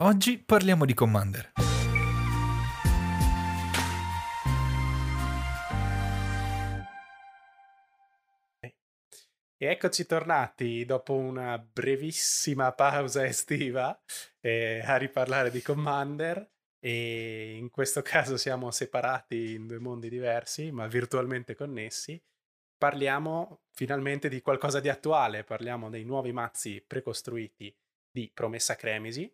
Oggi parliamo di Commander. E eccoci tornati dopo una brevissima pausa estiva eh, a riparlare di Commander e in questo caso siamo separati in due mondi diversi ma virtualmente connessi. Parliamo finalmente di qualcosa di attuale, parliamo dei nuovi mazzi precostruiti di Promessa Cremisi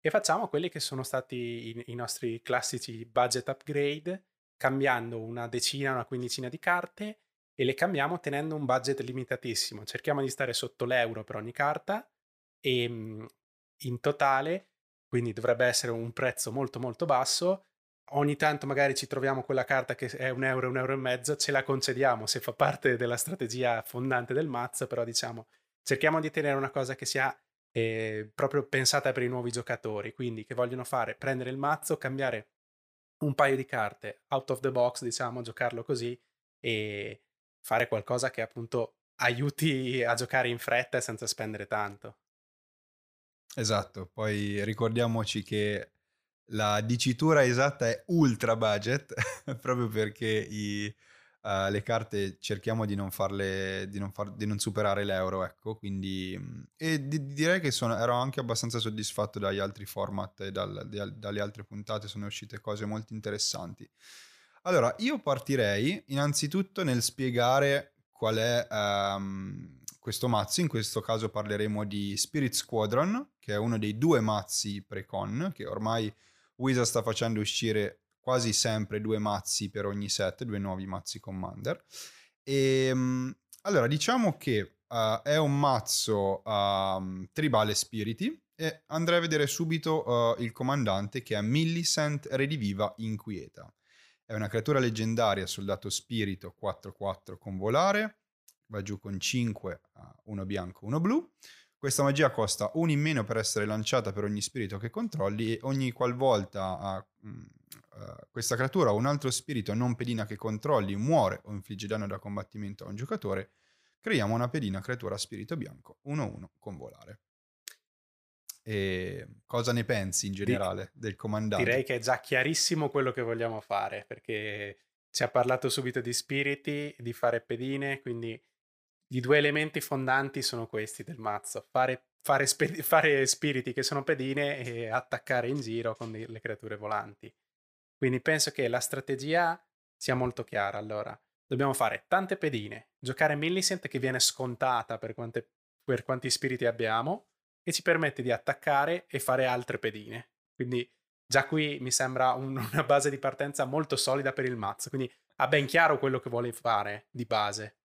e facciamo quelli che sono stati i, i nostri classici budget upgrade cambiando una decina, una quindicina di carte e le cambiamo tenendo un budget limitatissimo. Cerchiamo di stare sotto l'euro per ogni carta e in totale, quindi dovrebbe essere un prezzo molto molto basso. Ogni tanto magari ci troviamo quella carta che è un euro, un euro e mezzo, ce la concediamo se fa parte della strategia fondante del mazzo, però diciamo cerchiamo di tenere una cosa che sia eh, proprio pensata per i nuovi giocatori, quindi che vogliono fare prendere il mazzo, cambiare un paio di carte out of the box, diciamo, giocarlo così e fare qualcosa che appunto aiuti a giocare in fretta e senza spendere tanto. Esatto, poi ricordiamoci che la dicitura esatta è ultra budget, proprio perché i, uh, le carte cerchiamo di non farle, di non, far, di non superare l'euro, ecco, quindi... Mm, e di, direi che sono, ero anche abbastanza soddisfatto dagli altri format e dal, di, dalle altre puntate, sono uscite cose molto interessanti. Allora, io partirei innanzitutto nel spiegare qual è um, questo mazzo. In questo caso parleremo di Spirit Squadron, che è uno dei due mazzi pre-con, che ormai Wizard sta facendo uscire quasi sempre due mazzi per ogni set, due nuovi mazzi Commander. E, um, allora, diciamo che uh, è un mazzo um, tribale spiriti e andrei a vedere subito uh, il comandante che è Millicent Rediviva Inquieta. È una creatura leggendaria, soldato spirito 4-4 con volare, va giù con 5, uno bianco, uno blu. Questa magia costa un in meno per essere lanciata per ogni spirito che controlli e ogni qualvolta uh, uh, questa creatura o un altro spirito non pedina che controlli muore o infligge danno da combattimento a un giocatore, creiamo una pedina creatura spirito bianco 1-1 con volare. E cosa ne pensi in generale del comandante? Direi che è già chiarissimo quello che vogliamo fare, perché ci ha parlato subito di spiriti, di fare pedine, quindi i due elementi fondanti sono questi del mazzo, fare, fare, spe- fare spiriti che sono pedine e attaccare in giro con le creature volanti. Quindi penso che la strategia sia molto chiara. Allora, dobbiamo fare tante pedine, giocare Millicent che viene scontata per, quante, per quanti spiriti abbiamo, e ci permette di attaccare e fare altre pedine. Quindi già qui mi sembra un, una base di partenza molto solida per il mazzo, quindi ha ben chiaro quello che vuole fare di base.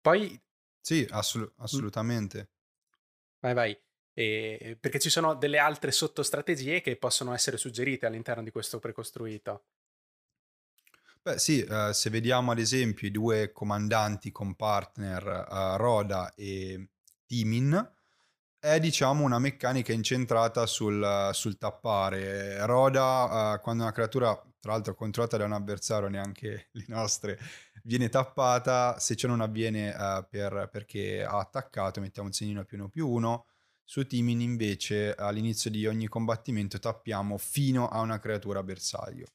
Poi... Sì, assolut- assolutamente. Vai, vai. E, perché ci sono delle altre sottostrategie che possono essere suggerite all'interno di questo precostruito. Beh sì, uh, se vediamo ad esempio i due comandanti con partner uh, Roda e Timin, è diciamo una meccanica incentrata sul, sul tappare. Roda, uh, quando una creatura, tra l'altro controllata da un avversario, neanche le nostre, viene tappata, se ciò non avviene uh, per, perché ha attaccato, mettiamo un segnino più uno più uno. Su Timin invece all'inizio di ogni combattimento tappiamo fino a una creatura bersaglio.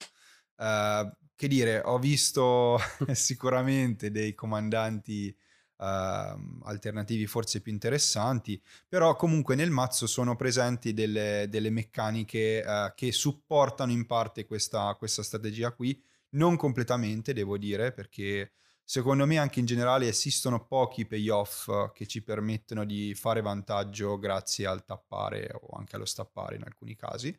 Uh, che dire, ho visto sicuramente dei comandanti uh, alternativi forse più interessanti, però comunque nel mazzo sono presenti delle, delle meccaniche uh, che supportano in parte questa, questa strategia qui, non completamente devo dire, perché secondo me anche in generale esistono pochi payoff che ci permettono di fare vantaggio grazie al tappare o anche allo stappare in alcuni casi.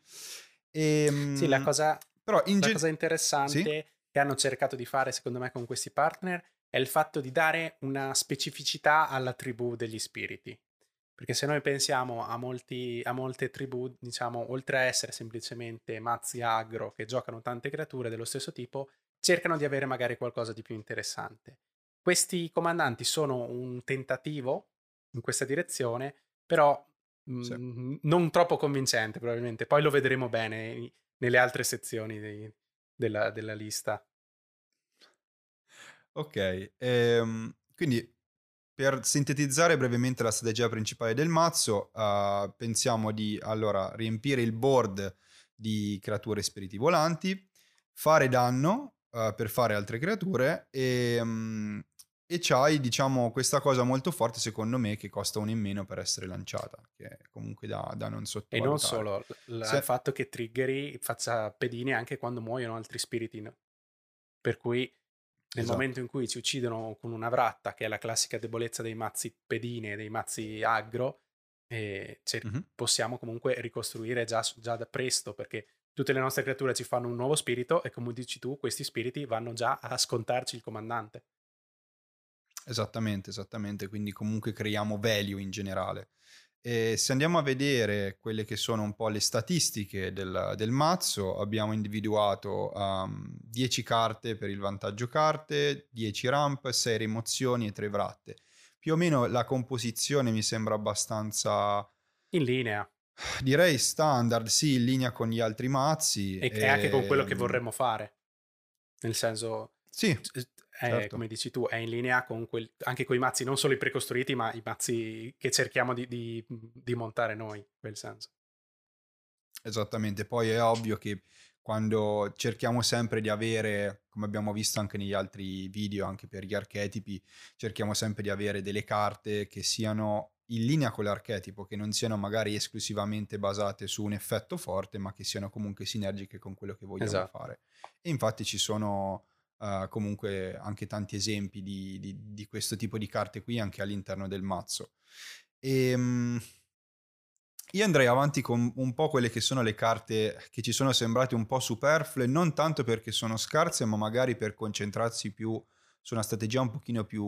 E, ehm, sì, la cosa, però in la gen- cosa interessante sì? che hanno cercato di fare secondo me con questi partner è il fatto di dare una specificità alla tribù degli spiriti. Perché se noi pensiamo a, molti, a molte tribù, diciamo, oltre a essere semplicemente mazzi agro che giocano tante creature dello stesso tipo, cercano di avere magari qualcosa di più interessante. Questi comandanti sono un tentativo in questa direzione, però sì. mh, non troppo convincente probabilmente. Poi lo vedremo bene nelle altre sezioni dei, della, della lista. Ok, ehm, quindi per sintetizzare brevemente la strategia principale del mazzo, uh, pensiamo di allora riempire il board di creature spiriti volanti, fare danno uh, per fare altre creature e, um, e c'hai diciamo questa cosa molto forte secondo me che costa uno in meno per essere lanciata, che comunque da, da non sottovalutare. E non solo, l- Se... il fatto che triggeri faccia pedine anche quando muoiono altri spiriti. No? Per cui nel esatto. momento in cui ci uccidono con una vratta, che è la classica debolezza dei mazzi pedine, dei mazzi aggro, eh, cer- mm-hmm. possiamo comunque ricostruire già, già da presto, perché tutte le nostre creature ci fanno un nuovo spirito e come dici tu, questi spiriti vanno già a scontarci il comandante. Esattamente, esattamente, quindi comunque creiamo value in generale. E se andiamo a vedere quelle che sono un po' le statistiche del, del mazzo, abbiamo individuato um, 10 carte per il vantaggio carte, 10 ramp, 6 rimozioni e 3 vratte. Più o meno la composizione mi sembra abbastanza... In linea. Direi standard, sì, in linea con gli altri mazzi. E, e anche con quello che vorremmo fare. Nel senso... Sì è, certo. come dici tu, è in linea con quel, anche con i mazzi, non solo i precostruiti, ma i mazzi che cerchiamo di, di, di montare noi, in quel senso. Esattamente, poi è ovvio che quando cerchiamo sempre di avere, come abbiamo visto anche negli altri video, anche per gli archetipi, cerchiamo sempre di avere delle carte che siano in linea con l'archetipo, che non siano magari esclusivamente basate su un effetto forte, ma che siano comunque sinergiche con quello che vogliamo esatto. fare. E infatti ci sono uh, comunque anche tanti esempi di, di, di, questo tipo di carte qui anche all'interno del mazzo. E, um, io andrei avanti con un po' quelle che sono le carte che ci sono sembrate un po' superflue, non tanto perché sono scarse, ma magari per concentrarsi più su una strategia un pochino più,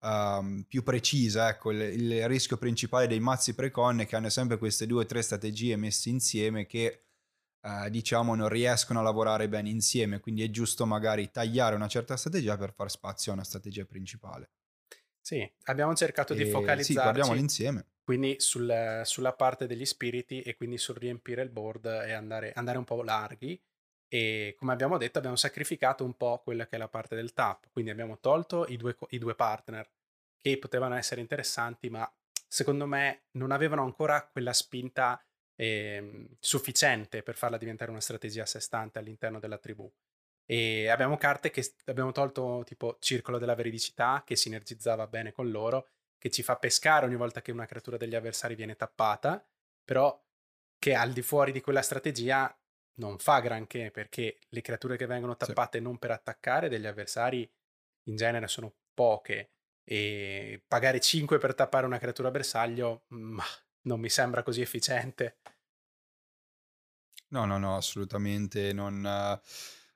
um, più precisa. Ecco, il, il, rischio principale dei mazzi precon è che hanno sempre queste due o tre strategie messe insieme che eh, diciamo non riescono a lavorare bene insieme, quindi è giusto magari tagliare una certa strategia per far spazio a una strategia principale. Sì, abbiamo cercato e, di focalizzarci. Sì, guardiamoli insieme. Quindi sul, sulla parte degli spiriti e quindi sul riempire il board e andare, andare un po' larghi. E come abbiamo detto, abbiamo sacrificato un po' quella che è la parte del tap. Quindi abbiamo tolto i due, i due partner che potevano essere interessanti, ma secondo me non avevano ancora quella spinta eh, sufficiente per farla diventare una strategia a sé stante all'interno della tribù. E abbiamo carte che abbiamo tolto tipo Circolo della Veridicità, che sinergizzava bene con loro, che ci fa pescare ogni volta che una creatura degli avversari viene tappata, però che al di fuori di quella strategia non fa granché, perché le creature che vengono tappate sì. non per attaccare degli avversari in genere sono poche e pagare 5 per tappare una creatura bersaglio, ma non mi sembra così efficiente. No, no, no, assolutamente non...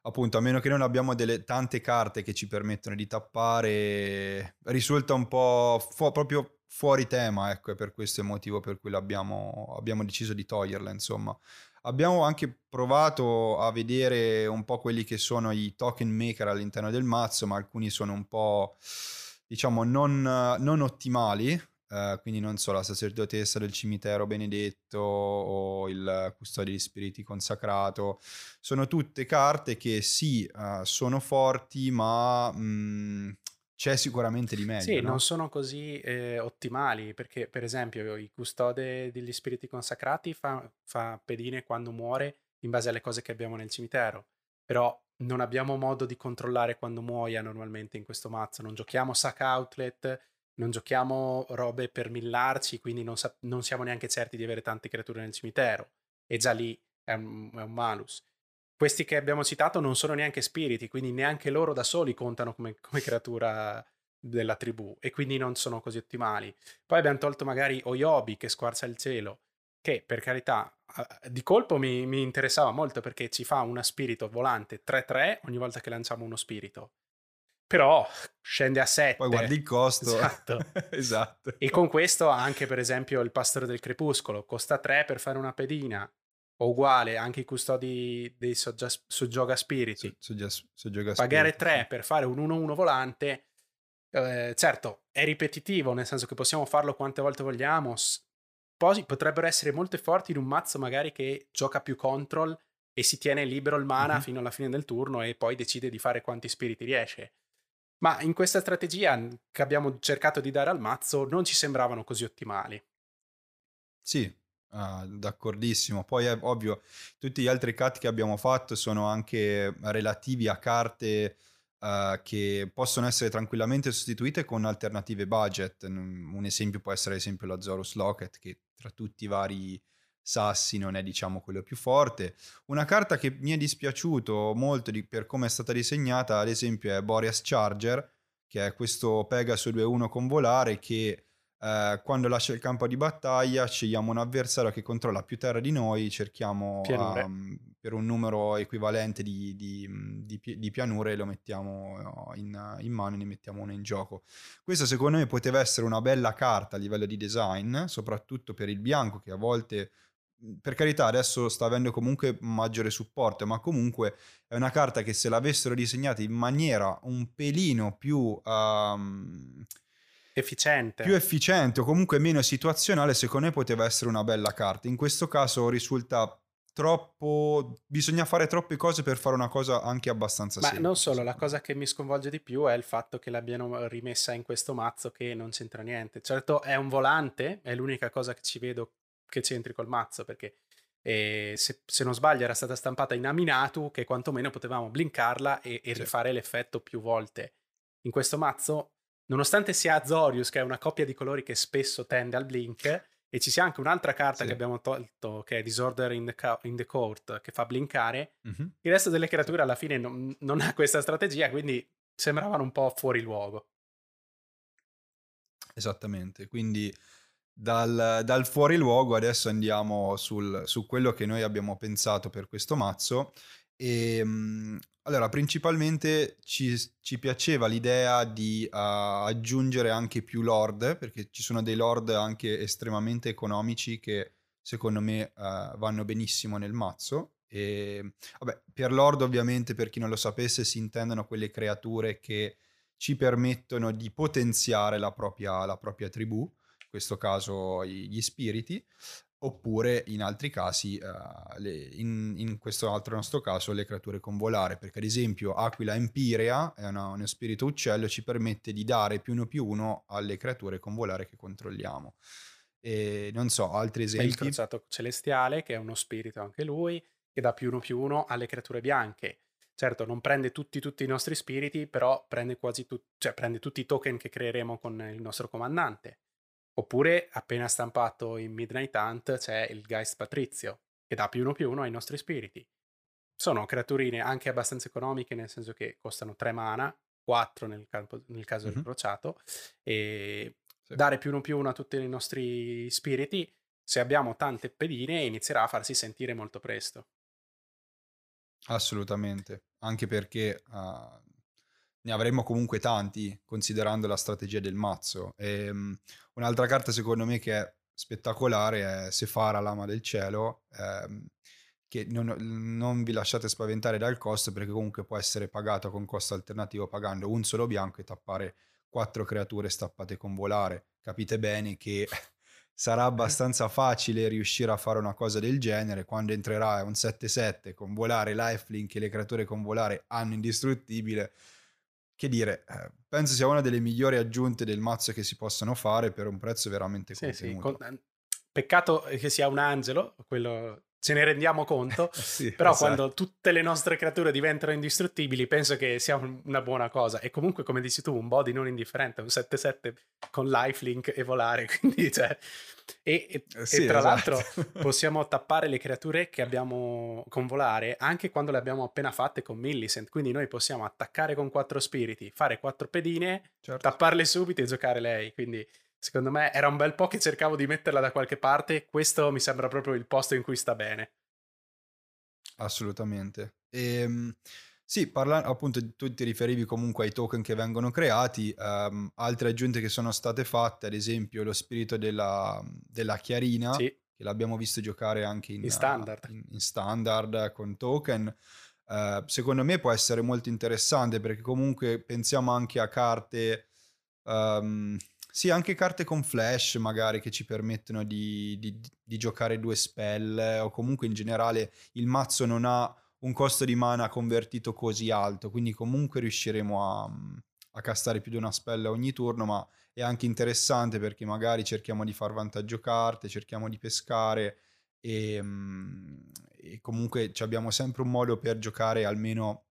appunto, a meno che non abbiamo delle tante carte che ci permettono di tappare, risulta un po' fu- proprio fuori tema, ecco, è per questo il motivo per cui abbiamo deciso di toglierla, insomma. Abbiamo anche provato a vedere un po' quelli che sono i token maker all'interno del mazzo, ma alcuni sono un po', diciamo, non, non ottimali, Uh, quindi non so, la sacerdotessa del cimitero benedetto o il custode di spiriti consacrato, sono tutte carte che sì, uh, sono forti, ma mh, mm, c'è sicuramente di meglio. Sì, no? non sono così eh, ottimali, perché per esempio il custode degli spiriti consacrati fa, fa pedine quando muore in base alle cose che abbiamo nel cimitero, però non abbiamo modo di controllare quando muoia normalmente in questo mazzo, non giochiamo sac outlet non giochiamo robe per millarci, quindi non, sa- non, siamo neanche certi di avere tante creature nel cimitero. E già lì è un, è un, malus. Questi che abbiamo citato non sono neanche spiriti, quindi neanche loro da soli contano come, come creatura della tribù e quindi non sono così ottimali. Poi abbiamo tolto magari Oyobi che squarza il cielo, che per carità di colpo mi, mi interessava molto perché ci fa una spirito volante 3-3 ogni volta che lanciamo uno spirito però scende a 7. Poi guardi il costo. Esatto. esatto. E con questo anche per esempio il pastore del crepuscolo costa 3 per fare una pedina, o uguale anche i custodi dei soggioga spiriti. Soggia, soggia Pagare 3 per fare un 1-1 volante, eh, certo è ripetitivo, nel senso che possiamo farlo quante volte vogliamo, poi potrebbero essere molto forti in un mazzo magari che gioca più control e si tiene libero il mana mm-hmm. fino alla fine del turno e poi decide di fare quanti spiriti riesce Ma in questa strategia che abbiamo cercato di dare al mazzo non ci sembravano così ottimali. Sì, uh, d'accordissimo. Poi è ovvio, tutti gli altri cut che abbiamo fatto sono anche relativi a carte uh, che possono essere tranquillamente sostituite con alternative budget. Un esempio può essere ad esempio la Zorus Locket, che tra tutti i vari Sassi non è diciamo quello più forte. Una carta che mi è dispiaciuto molto di, per come è stata disegnata, ad esempio, è Boreas Charger, che è questo Pegaso 2-1 con volare che eh, quando lascia il campo di battaglia scegliamo un avversario che controlla più terra di noi, cerchiamo um, per un numero equivalente di, di, di, di pianure lo mettiamo in, in, mano e ne mettiamo uno in gioco. Questa secondo me poteva essere una bella carta a livello di design, soprattutto per il bianco che a volte per carità adesso sta avendo comunque maggiore supporto, ma comunque è una carta che se l'avessero disegnata in maniera un pelino più... Um, efficiente. Più efficiente o comunque meno situazionale, secondo me poteva essere una bella carta. In questo caso risulta troppo bisogna fare troppe cose per fare una cosa anche abbastanza Ma semplice. non solo, la cosa che mi sconvolge di più è il fatto che l'abbiano rimessa in questo mazzo che non c'entra niente. Certo è un volante, è l'unica cosa che ci vedo che c'entri col mazzo, perché eh, se, se, non sbaglio era stata stampata in Aminatu, che quantomeno potevamo blinkarla e, e sì. rifare l'effetto più volte. In questo mazzo, nonostante sia Azorius, che è una coppia di colori che spesso tende al blink, e ci sia anche un'altra carta sì. che abbiamo tolto, che è Disorder in the, ca- in the Court, che fa blinkare, mm-hmm. il resto delle creature alla fine non, non ha questa strategia, quindi sembravano un po' fuori luogo. Esattamente, quindi dal, dal fuori luogo adesso andiamo sul, su quello che noi abbiamo pensato per questo mazzo. E ehm, allora principalmente ci, ci piaceva l'idea di uh, aggiungere anche più lord perché ci sono dei lord anche estremamente economici che secondo me uh, vanno benissimo nel mazzo. E vabbè per lord ovviamente per chi non lo sapesse si intendono quelle creature che ci permettono di potenziare la propria, la propria tribù questo caso gli spiriti, oppure in altri casi, uh, le, in, in, questo altro nostro caso, le creature con volare, perché ad esempio Aquila Empirea, è una, uno spirito uccello, ci permette di dare più uno più uno alle creature con volare che controlliamo. E non so, altri esempi. il crociato celestiale, che è uno spirito anche lui, che dà più uno più uno alle creature bianche. Certo, non prende tutti, tutti i nostri spiriti, però prende quasi tutti, cioè prende tutti i token che creeremo con il nostro comandante. Oppure, appena stampato in Midnight Hunt, c'è il Geist Patrizio, che dà più uno più uno ai nostri spiriti. Sono creaturine anche abbastanza economiche, nel senso che costano 3 mana, 4 nel, campo, nel caso mm-hmm. del crociato, e sì. dare più uno più uno a tutti i nostri spiriti, se abbiamo tante pedine, inizierà a farsi sentire molto presto. Assolutamente, anche perché uh, ne avremmo comunque tanti considerando la strategia del mazzo. E, um, un'altra carta secondo me che è spettacolare è Sefara, Lama del Cielo, ehm, che non, non, vi lasciate spaventare dal costo perché comunque può essere pagato con costo alternativo pagando un solo bianco e tappare quattro creature stappate con volare. Capite bene che sarà abbastanza facile riuscire a fare una cosa del genere quando entrerà un 7-7 con volare, lifelink e le creature con volare hanno indistruttibile che dire, eh, penso sia una delle migliori aggiunte del mazzo che si possano fare per un prezzo veramente sì, contenuto. Sì, con... Peccato che sia un angelo, quello ce ne rendiamo conto, sì, però esatto. quando tutte le nostre creature diventano indistruttibili penso che sia un, una buona cosa e comunque come dici tu un body non indifferente, un 7-7 con lifelink e volare, quindi cioè... E, e, sì, e tra esatto. l'altro possiamo tappare le creature che abbiamo con volare anche quando le abbiamo appena fatte con Millicent, quindi noi possiamo attaccare con quattro spiriti, fare quattro pedine, certo. tapparle subito e giocare lei, quindi Secondo me era un bel po' che cercavo di metterla da qualche parte, questo mi sembra proprio il posto in cui sta bene. Assolutamente. E, ehm, sì, parla- appunto tu ti riferivi comunque ai token che vengono creati, um, altre aggiunte che sono state fatte, ad esempio lo spirito della, della chiarina, sì. che l'abbiamo visto giocare anche in, in standard. Uh, in, in standard con token. Uh, secondo me può essere molto interessante perché comunque pensiamo anche a carte um, sì, anche carte con flash magari che ci permettono di, di, di, giocare due spell o comunque in generale il mazzo non ha un costo di mana convertito così alto, quindi comunque riusciremo a, a castare più di una spella ogni turno, ma è anche interessante perché magari cerchiamo di far vantaggio carte, cerchiamo di pescare e, e comunque abbiamo sempre un modo per giocare almeno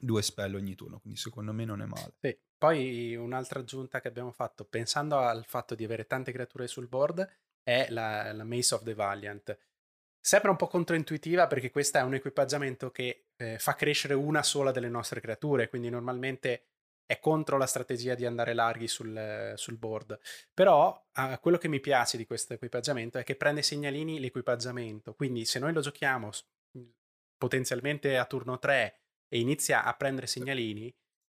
due spell ogni turno, quindi secondo me non è male. Sì. Poi un'altra aggiunta che abbiamo fatto, pensando al fatto di avere tante creature sul board, è la, la Mace of the Valiant. Sembra un po' controintuitiva perché questo è un equipaggiamento che eh, fa crescere una sola delle nostre creature, quindi normalmente è contro la strategia di andare larghi sul, sul board. Però eh, quello che mi piace di questo equipaggiamento è che prende segnalini l'equipaggiamento, quindi se noi lo giochiamo potenzialmente a turno 3 e inizia a prendere segnalini,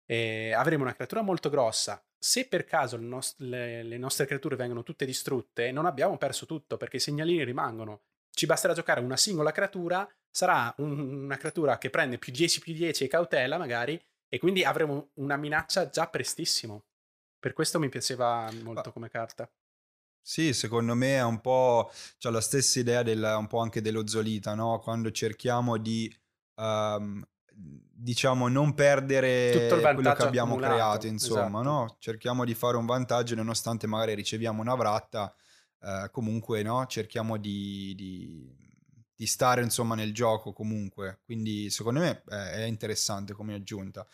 eh, avremo una creatura molto grossa. Se per caso le, nost- le, le, nostre creature vengono tutte distrutte, non abbiamo perso tutto perché i segnalini rimangono. Ci basterà giocare una singola creatura, sarà un, una creatura che prende più 10 più 10 e cautela magari, e quindi avremo una minaccia già prestissimo. Per questo mi piaceva molto come carta. Sì, secondo me è un po' cioè la stessa idea del, un po' anche dello Zolita, no? Quando cerchiamo di um, diciamo non perdere quello che abbiamo accumulato. creato, insomma, esatto. no? Cerchiamo di fare un vantaggio nonostante magari riceviamo una vratta, eh, comunque no? cerchiamo di, di, di, stare insomma nel gioco comunque, quindi secondo me è interessante come aggiunta.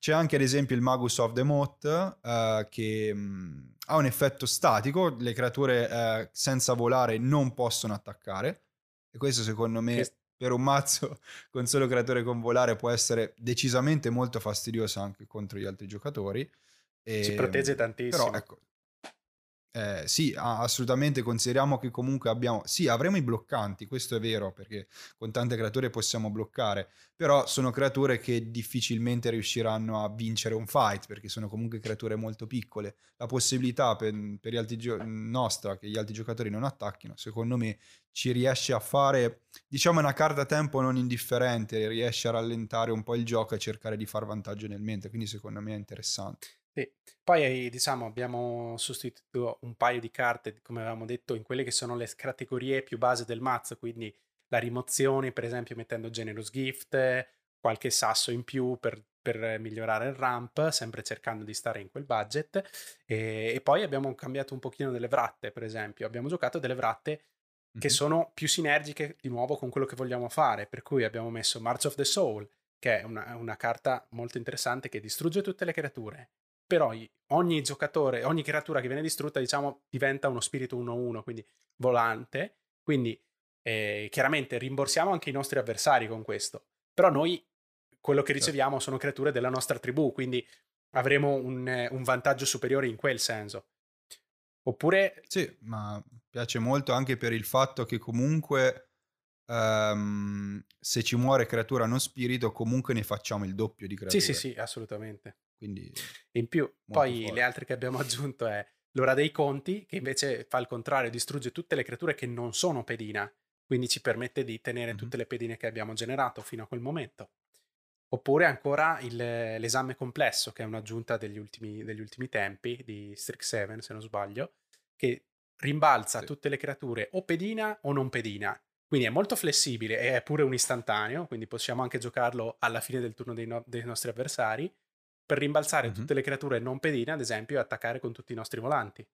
C'è anche ad esempio il Magus of the Moth eh, che mh, mm, ha un effetto statico, le creature eh, senza volare non possono attaccare e questo secondo me... Che per un mazzo con solo creatore con volare può essere decisamente molto fastidioso anche contro gli altri giocatori. E, Ci protegge tantissimo. Però ecco, eh, sì, assolutamente consideriamo che comunque abbiamo, sì, avremo i bloccanti, questo è vero, perché con tante creature possiamo bloccare, però sono creature che difficilmente riusciranno a vincere un fight, perché sono comunque creature molto piccole. La possibilità per, per gli altri gio- nostra che gli altri giocatori non attacchino, secondo me ci riesce a fare, diciamo, una carta tempo non indifferente, riesce a rallentare un po' il gioco e cercare di far vantaggio nel mente, quindi secondo me è interessante. Sì. Poi diciamo abbiamo sostituito un paio di carte, come avevamo detto, in quelle che sono le categorie più base del mazzo, quindi la rimozione, per esempio mettendo Generous Gift, qualche sasso in più per, per migliorare il ramp, sempre cercando di stare in quel budget. E, e, poi abbiamo cambiato un pochino delle vratte, per esempio. Abbiamo giocato delle vratte mm-hmm. che sono più sinergiche di nuovo con quello che vogliamo fare, per cui abbiamo messo March of the Soul, che è una, una carta molto interessante che distrugge tutte le creature però ogni giocatore, ogni creatura che viene distrutta, diciamo, diventa uno spirito 1-1, quindi volante, quindi eh, chiaramente rimborsiamo anche i nostri avversari con questo, però noi quello che certo. riceviamo sono creature della nostra tribù, quindi avremo un, un vantaggio superiore in quel senso. Oppure... Sì, ma piace molto anche per il fatto che comunque um, se ci muore creatura non spirito, comunque ne facciamo il doppio di creature. Sì, sì, sì, assolutamente. Quindi in più, poi forte. le altre che abbiamo aggiunto è l'ora dei conti, che invece fa il contrario, distrugge tutte le creature che non sono pedina, quindi ci permette di tenere mm-hmm. tutte le pedine che abbiamo generato fino a quel momento. Oppure ancora il, l'esame complesso, che è un'aggiunta degli ultimi, degli ultimi tempi di Strix7, se non sbaglio, che rimbalza sì. tutte le creature o pedina o non pedina. Quindi è molto flessibile e è pure un istantaneo, quindi possiamo anche giocarlo alla fine del turno dei, no- dei nostri avversari per rimbalzare mm-hmm. tutte le creature non pedine, ad esempio, e attaccare con tutti i nostri volanti.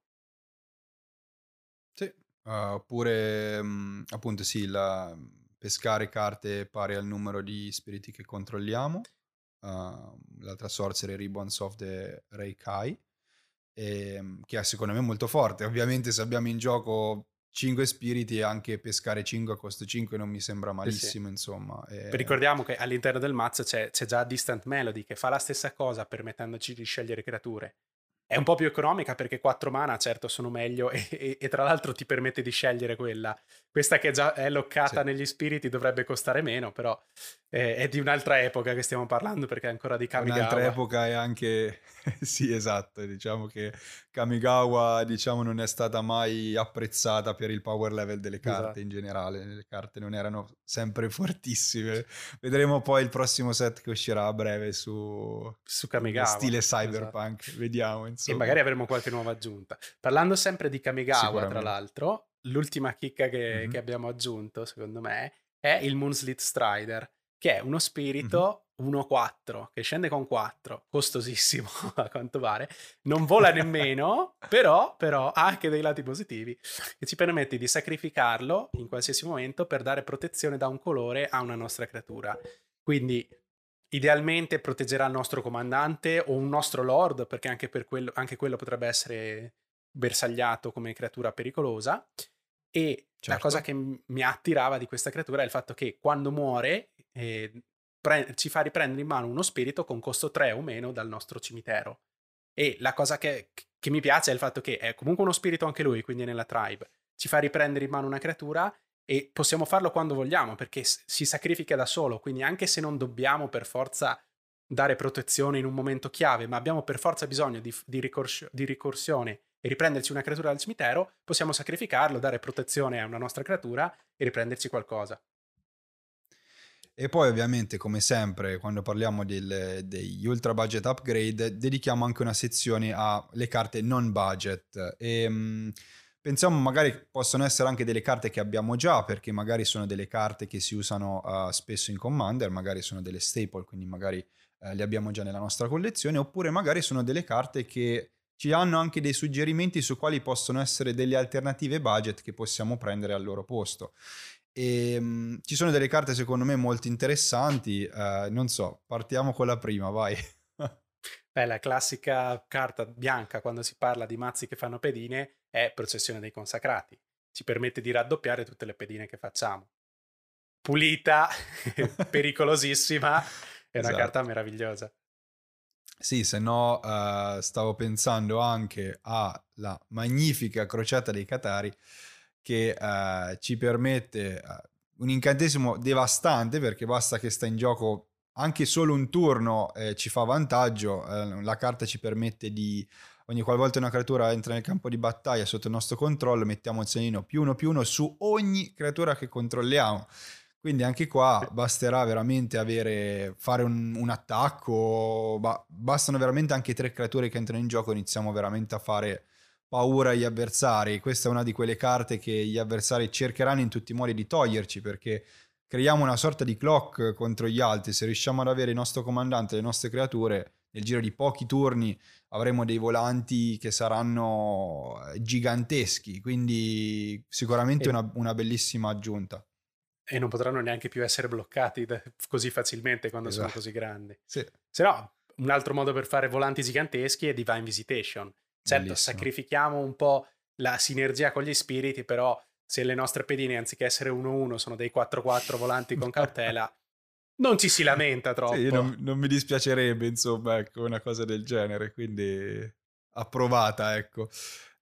Sì, uh, oppure um, appunto sì, la, pescare carte pari al numero di spiriti che controlliamo. Uh, l'altra sorcery Ribbons of the Reikai, e, ehm, che è secondo me molto forte. Ovviamente se abbiamo in gioco 5 spiriti e anche pescare 5 a costo 5 non mi sembra malissimo, sì. insomma. E... Ricordiamo che all'interno del mazzo c'è, c'è, già Distant Melody che fa la stessa cosa permettendoci di scegliere creature. È un po' più economica perché 4 mana, certo, sono meglio e, e, e tra l'altro ti permette di scegliere quella. Questa che già è loccata sì. negli spiriti dovrebbe costare meno, però è, è, di un'altra epoca che stiamo parlando perché è ancora di Kamigawa. Un'altra epoca è anche... sì, esatto, diciamo che Kamigawa diciamo, non è stata mai apprezzata per il power level delle carte esatto. in generale. Le carte non erano sempre fortissime. Vedremo poi il prossimo set che uscirà a breve su, su Kamigawa. Stile cyberpunk, esatto. vediamo. Insomma. E magari avremo qualche nuova aggiunta. Parlando sempre di Kamigawa, tra l'altro, l'ultima chicca che, mm-hmm. che abbiamo aggiunto, secondo me, è il Moonslit Strider che è uno spirito 1-4 che scende con 4, costosissimo a quanto pare, non vola nemmeno, però, però ha anche dei lati positivi che ci permette di sacrificarlo in qualsiasi momento per dare protezione da un colore a una nostra creatura. Quindi idealmente proteggerà il nostro comandante o un nostro lord, perché anche, per quello, anche quello potrebbe essere bersagliato come creatura pericolosa. E certo. la cosa che mi attirava di questa creatura è il fatto che quando muore eh, pre- ci fa riprendere in mano uno spirito con costo 3 o meno dal nostro cimitero. E la cosa che, che mi piace è il fatto che è comunque uno spirito anche lui, quindi nella tribe. Ci fa riprendere in mano una creatura e possiamo farlo quando vogliamo perché si sacrifica da solo, quindi anche se non dobbiamo per forza dare protezione in un momento chiave, ma abbiamo per forza bisogno di, di, ricorsio, di ricorsione e riprenderci una creatura dal cimitero, possiamo sacrificarlo, dare protezione a una nostra creatura e riprenderci qualcosa. E poi ovviamente, come sempre, quando parliamo del, degli ultra budget upgrade, dedichiamo anche una sezione alle carte non budget. E, mh, pensiamo magari possono essere anche delle carte che abbiamo già, perché magari sono delle carte che si usano uh, spesso in Commander, magari sono delle staple, quindi magari uh, le abbiamo già nella nostra collezione, oppure magari sono delle carte che ci hanno anche dei suggerimenti su quali possono essere delle alternative budget che possiamo prendere al loro posto. E, um, ci sono delle carte secondo me molto interessanti, uh, non so, partiamo con la prima, vai. Beh, la classica carta bianca quando si parla di mazzi che fanno pedine è processione dei consacrati. Ci permette di raddoppiare tutte le pedine che facciamo. Pulita, pericolosissima, è una esatto. carta meravigliosa. Sì, se no uh, stavo pensando anche alla magnifica crociata dei Catari che uh, ci permette uh, un incantesimo devastante perché basta che sta in gioco anche solo un turno eh, ci fa vantaggio, la carta ci permette di ogni qualvolta una creatura entra nel campo di battaglia sotto il nostro controllo mettiamo il segnino più uno più uno su ogni creatura che controlliamo. Quindi anche qua basterà veramente avere, fare un, un attacco, ba- bastano veramente anche tre creature che entrano in gioco, iniziamo veramente a fare paura agli avversari. Questa è una di quelle carte che gli avversari cercheranno in tutti i modi di toglierci perché creiamo una sorta di clock contro gli altri. Se riusciamo ad avere il nostro comandante e le nostre creature, nel giro di pochi turni avremo dei volanti che saranno eh, giganteschi. Quindi sicuramente una, una bellissima aggiunta. E non potranno neanche più essere bloccati così facilmente quando esatto. sono così grandi. Sì. Se no, un altro modo per fare volanti giganteschi è Divine Visitation Certo, Bellissimo. sacrifichiamo un po' la sinergia con gli spiriti, però se le nostre pedine anziché essere 1-1 sono dei 4-4 volanti con cautela, non ci si lamenta troppo. Sì, non, non, mi dispiacerebbe, insomma, ecco, una cosa del genere, quindi approvata, ecco.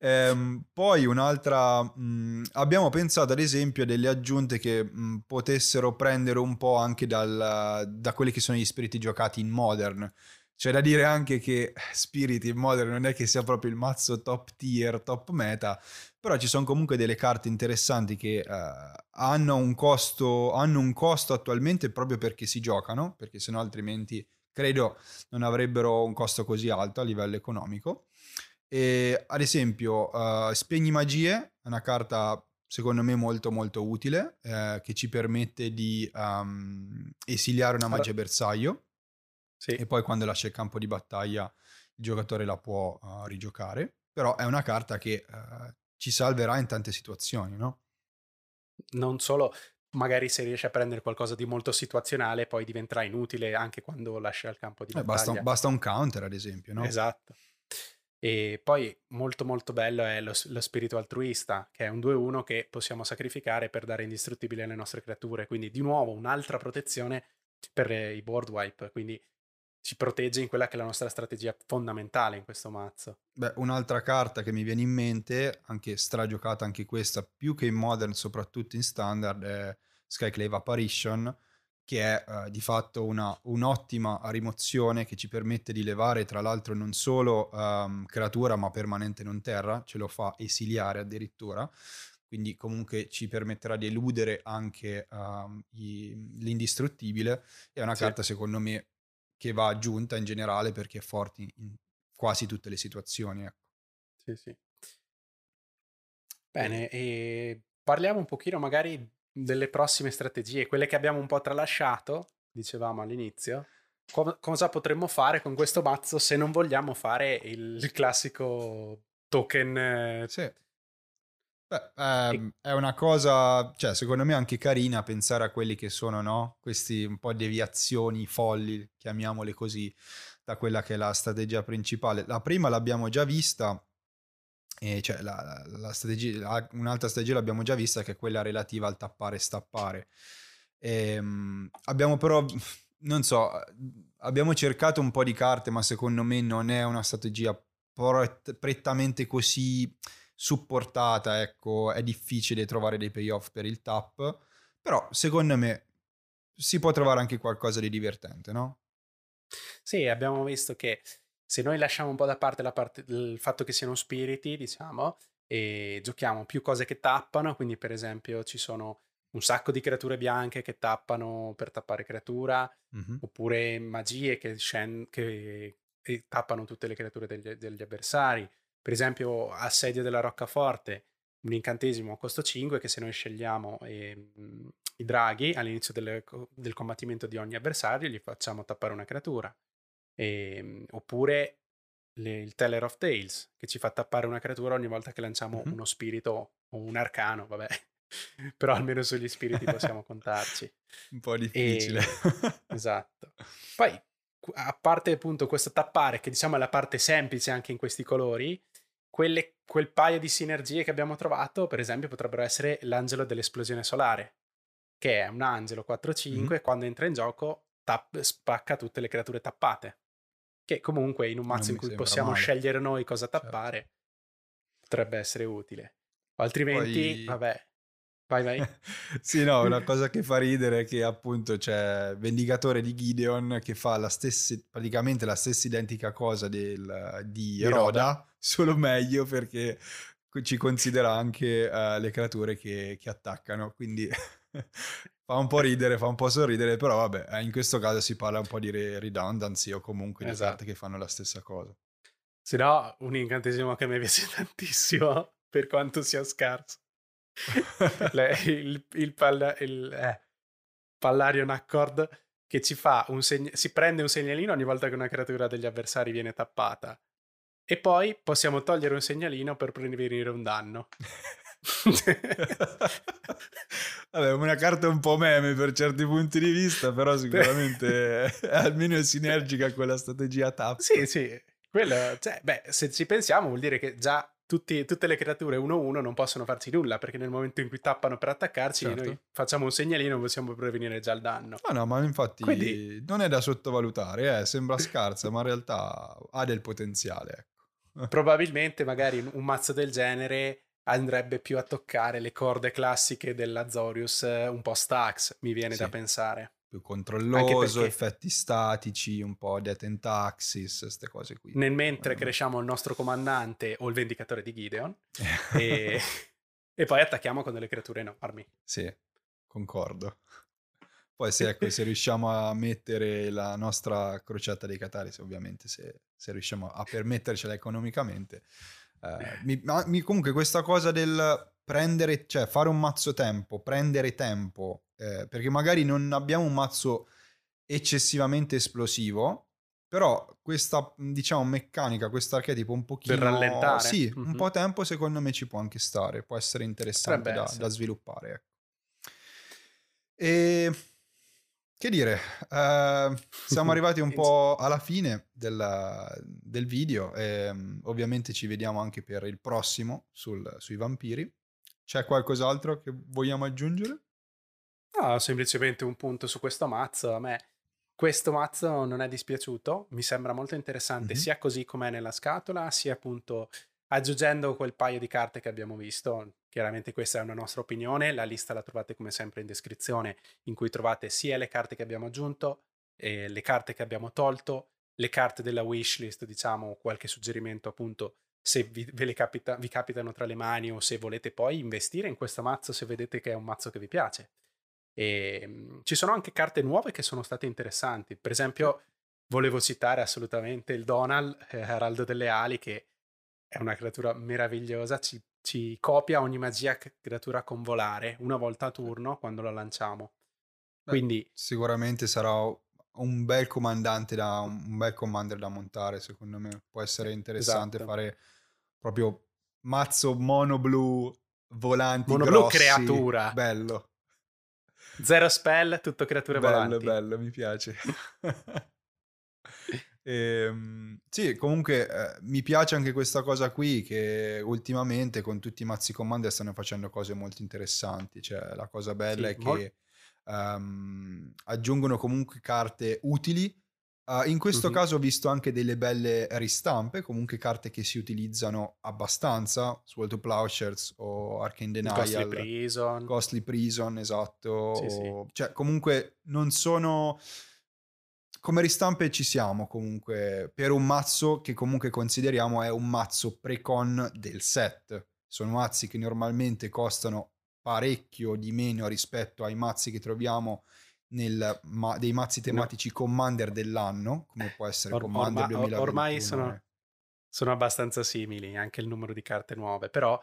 Ehm, poi un'altra, mh, abbiamo pensato ad esempio a delle aggiunte che mh, potessero prendere un po' anche dal, da quelli che sono gli spiriti giocati in Modern, c'è da dire anche che Spirit in Modern non è che sia proprio il mazzo top tier, top meta, però ci sono comunque delle carte interessanti che uh, hanno, un costo, hanno un costo attualmente proprio perché si giocano, perché sennò altrimenti credo non avrebbero un costo così alto a livello economico. E, ad esempio, uh, Spegni Magie è una carta secondo me molto molto utile eh, che ci permette di um, esiliare una magia bersaglio sì. e poi quando lascia il campo di battaglia il giocatore la può uh, rigiocare, però è una carta che uh, ci salverà in tante situazioni, no? Non solo, magari se riesce a prendere qualcosa di molto situazionale poi diventerà inutile anche quando lascia il campo di battaglia. Eh, basta, basta, un counter ad esempio, no? Esatto. E poi molto molto bello è lo, lo, spirito altruista, che è un 2-1 che possiamo sacrificare per dare indistruttibile alle nostre creature. Quindi di nuovo un'altra protezione per i board wipe. Quindi ci protegge in quella che è la nostra strategia fondamentale in questo mazzo. Beh, un'altra carta che mi viene in mente, anche stragiocata anche questa, più che in modern, soprattutto in standard, è Skyclave Apparition, che è uh, di fatto una, un'ottima rimozione che ci permette di levare tra l'altro non solo um, creatura ma permanente non terra, ce lo fa esiliare addirittura, quindi comunque ci permetterà di eludere anche um, i, l'indistruttibile. È una sì. carta secondo me che va aggiunta in generale perché è forte in quasi tutte le situazioni. Ecco. Sì, sì. Bene, e parliamo un pochino magari delle prossime strategie, quelle che abbiamo un po' tralasciato, dicevamo all'inizio. co- cosa potremmo fare con questo mazzo se non vogliamo fare il, classico token. eh, Sì. Beh, ehm, è una cosa, cioè, secondo me anche carina pensare a quelli che sono, no? Questi un po' deviazioni folli, chiamiamole così, da quella che è la strategia principale. La prima l'abbiamo già vista, cioè la, la- strategia, la- un'altra strategia l'abbiamo già vista che è quella relativa al tappare e stappare. Ehm, abbiamo però, non so, abbiamo cercato un po' di carte, ma secondo me non è una strategia pret- prettamente così supportata, ecco, è difficile trovare dei payoff per il tap, però secondo me si può trovare anche qualcosa di divertente, no? Sì, abbiamo visto che se noi lasciamo un po' da parte, la parte il fatto che siano spiriti, diciamo, e giochiamo più cose che tappano, quindi per esempio ci sono un sacco di creature bianche che tappano per tappare creatura, Mhm. oppure magie che, scen- che- che tappano tutte le creature degli, degli avversari. Per esempio, assedio della roccaforte, un incantesimo a costo 5 che se noi scegliamo ehm, i draghi all'inizio del, del combattimento di ogni avversario gli facciamo tappare una creatura. Ehm, oppure le- il Teller of Tales che ci fa tappare una creatura ogni volta che lanciamo Mhm. uno spirito o un arcano, vabbè. Però almeno sugli spiriti possiamo contarci. Un po' difficile. Esatto. Poi, a parte appunto questo tappare, che diciamo è la parte semplice anche in questi colori, quelle- quel paio di sinergie che abbiamo trovato, per esempio, potrebbero essere l'angelo dell'esplosione solare, che è un angelo 4-5 e quando entra in gioco tapp- spacca tutte le creature tappate. Che comunque in un Non mazzo in cui possiamo male. scegliere noi cosa Certo. tappare, potrebbe essere utile. Altrimenti, Poi- vabbè, vai vai. sì, no, una cosa che fa ridere è che appunto c'è Vendicatore di Gideon che fa la stessa, praticamente la stessa identica cosa del, di Di Roda, Roda. solo meglio perché ci considera anche eh, le creature che, che attaccano, quindi fa un po' ridere, fa un po' sorridere, però vabbè, eh, in questo caso si parla un po' di re- redundancy o comunque di Esatto. carte che fanno la stessa cosa. Se no, un incantesimo che me piace tantissimo, per quanto sia scarso. Il, il, palla- il, eh, Pallarion Accord che ci fa un segn- si prende un segnalino ogni volta che una creatura degli avversari viene tappata. E poi possiamo togliere un segnalino per prevenire un danno. Vabbè, una carta un po' meme per certi punti di vista, però sicuramente è almeno è sinergica con la strategia tap. sì, sì. Quello, cioè, beh, se ci pensiamo vuol dire che già tutti- tutte le creature 1-1 non possono farci nulla perché nel momento in cui tappano per attaccarci Certo. noi facciamo un segnalino possiamo prevenire già il danno. Ah no, ma infatti Quindi- non è da sottovalutare, eh, sembra scarsa, ma in realtà ha del potenziale. Ecco. Probabilmente magari un mazzo del genere andrebbe più a toccare le corde classiche dell'Azorius eh, un po' stacks, mi viene da Sì. pensare. Più controlloso, perché- effetti statici, un po' death and taxis, queste cose qui. Nel mentre cresciamo il nostro comandante o il vendicatore di Gideon e, e poi attacchiamo con delle creature enormi. Sì, concordo. Poi se, ecco, se riusciamo a mettere la nostra crociata dei Cataris, ovviamente, se, se riusciamo a permettercela economicamente. Eh, mi- mi- comunque questa cosa del prendere, cioè fare un mazzo tempo, prendere tempo, eh, perché magari non abbiamo un mazzo eccessivamente esplosivo, però questa, diciamo, meccanica, questo archetipo un pochino... rallentare? Sì, un Mhm. po' tempo secondo me ci può anche stare, può essere interessante da, da sviluppare. Ecco. E che dire, eh, siamo arrivati un po' alla fine della- del video e mm, ovviamente ci vediamo anche per il prossimo sul- sui vampiri. C'è qualcos'altro che vogliamo aggiungere? No, semplicemente un punto su questo mazzo. A me questo mazzo non è dispiaciuto, mi sembra molto interessante Mhm. sia così com'è nella scatola, sia appunto aggiungendo quel paio di carte che abbiamo visto. Chiaramente questa è una nostra opinione, la lista la trovate come sempre in descrizione, in cui trovate sia le carte che abbiamo aggiunto, eh, le carte che abbiamo tolto, le carte della wishlist, diciamo, qualche suggerimento appunto se vi, capita- vi capitano tra le mani o se volete poi investire in questo mazzo se vedete che è un mazzo che vi piace. E, mm, ci sono anche carte nuove che sono state interessanti. Per esempio, volevo citare assolutamente il Donald, eh, Heraldo delle Ali, che è una creatura meravigliosa. Ci, ci copia ogni magia creatura con volare una volta a turno quando la lanciamo. Beh, Quindi, Sicuramente sarà un bel comandante da un bel commander da montare, secondo me. Può essere interessante Esatto. fare proprio mazzo mono blu volanti Mono blu creatura. Bello. Zero spell, tutto creature bello, volanti. bello, mi piace. Ehm, sì, comunque eh, mi piace anche questa cosa qui che ultimamente con tutti i mazzi commander stanno facendo cose molto interessanti. Cioè, la cosa bella Sì, è che ehm, aggiungono comunque carte utili. Uh, in questo Mhm. caso ho visto anche delle belle ristampe, comunque carte che si utilizzano abbastanza, Sword to Plowshares o Arcane Ghostly Denial. Prison. Ghostly Prison, esatto. Sì, sì. o- Cioè, comunque non sono... Come ristampe ci siamo comunque per un mazzo che comunque consideriamo è un mazzo pre-con del set. Sono mazzi che normalmente costano parecchio di meno rispetto ai mazzi che troviamo nel, ma- dei mazzi tematici Commander dell'anno, come può essere Or- Commander orma- 2021. ormai sono- eh. sono abbastanza simili, anche il numero di carte nuove, però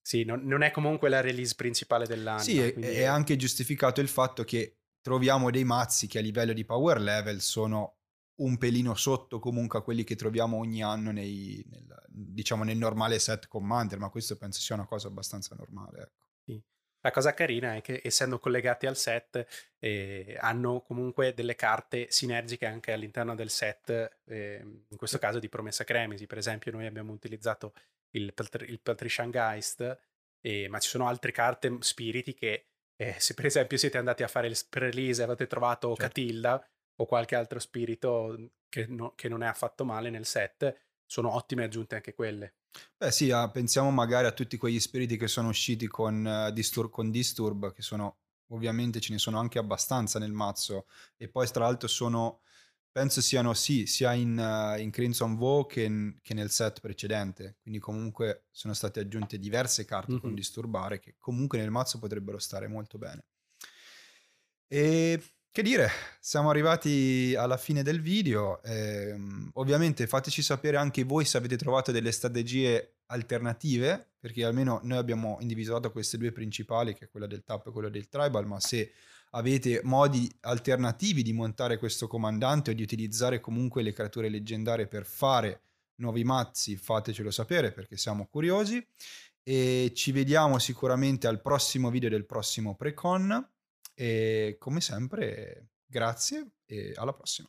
sì, non, non è comunque la release principale dell'anno. Sì, è, è anche giustificato il fatto che troviamo dei mazzi che a livello di power level sono un pelino sotto comunque a quelli che troviamo ogni anno nei, nel, diciamo nel normale set Commander, ma questo penso sia una cosa abbastanza normale. Ecco. La cosa carina è che essendo collegati al set eh, hanno comunque delle carte sinergiche anche all'interno del set, eh, in questo caso di Promessa Cremisi, per esempio noi abbiamo utilizzato il, il Patrician Geist, eh, ma ci sono altre carte spiriti che eh, se per esempio siete andati a fare il release e avete trovato Certo. Catilda o qualche altro spirito che, no- che non è affatto male nel set, sono ottime aggiunte anche quelle. Beh sì, ah, pensiamo magari a tutti quegli spiriti che sono usciti con, eh, Distur- con Disturb, che sono ovviamente ce ne sono anche abbastanza nel mazzo, e poi tra l'altro sono, penso siano sì, sia in, eh, in Crimson Vow che, in- che nel set precedente, quindi comunque sono state aggiunte diverse carte con Mhm. Disturbare che comunque nel mazzo potrebbero stare molto bene. E che dire, siamo arrivati alla fine del video. ehm, ovviamente fateci sapere anche voi se avete trovato delle strategie alternative, perché almeno noi abbiamo individuato queste due principali, che è quella del tap e quella del tribal, ma se avete modi alternativi di montare questo comandante o di utilizzare comunque le creature leggendarie per fare nuovi mazzi, fatecelo sapere perché siamo curiosi. E ci vediamo sicuramente al prossimo video del prossimo precon. E come sempre, grazie e alla prossima.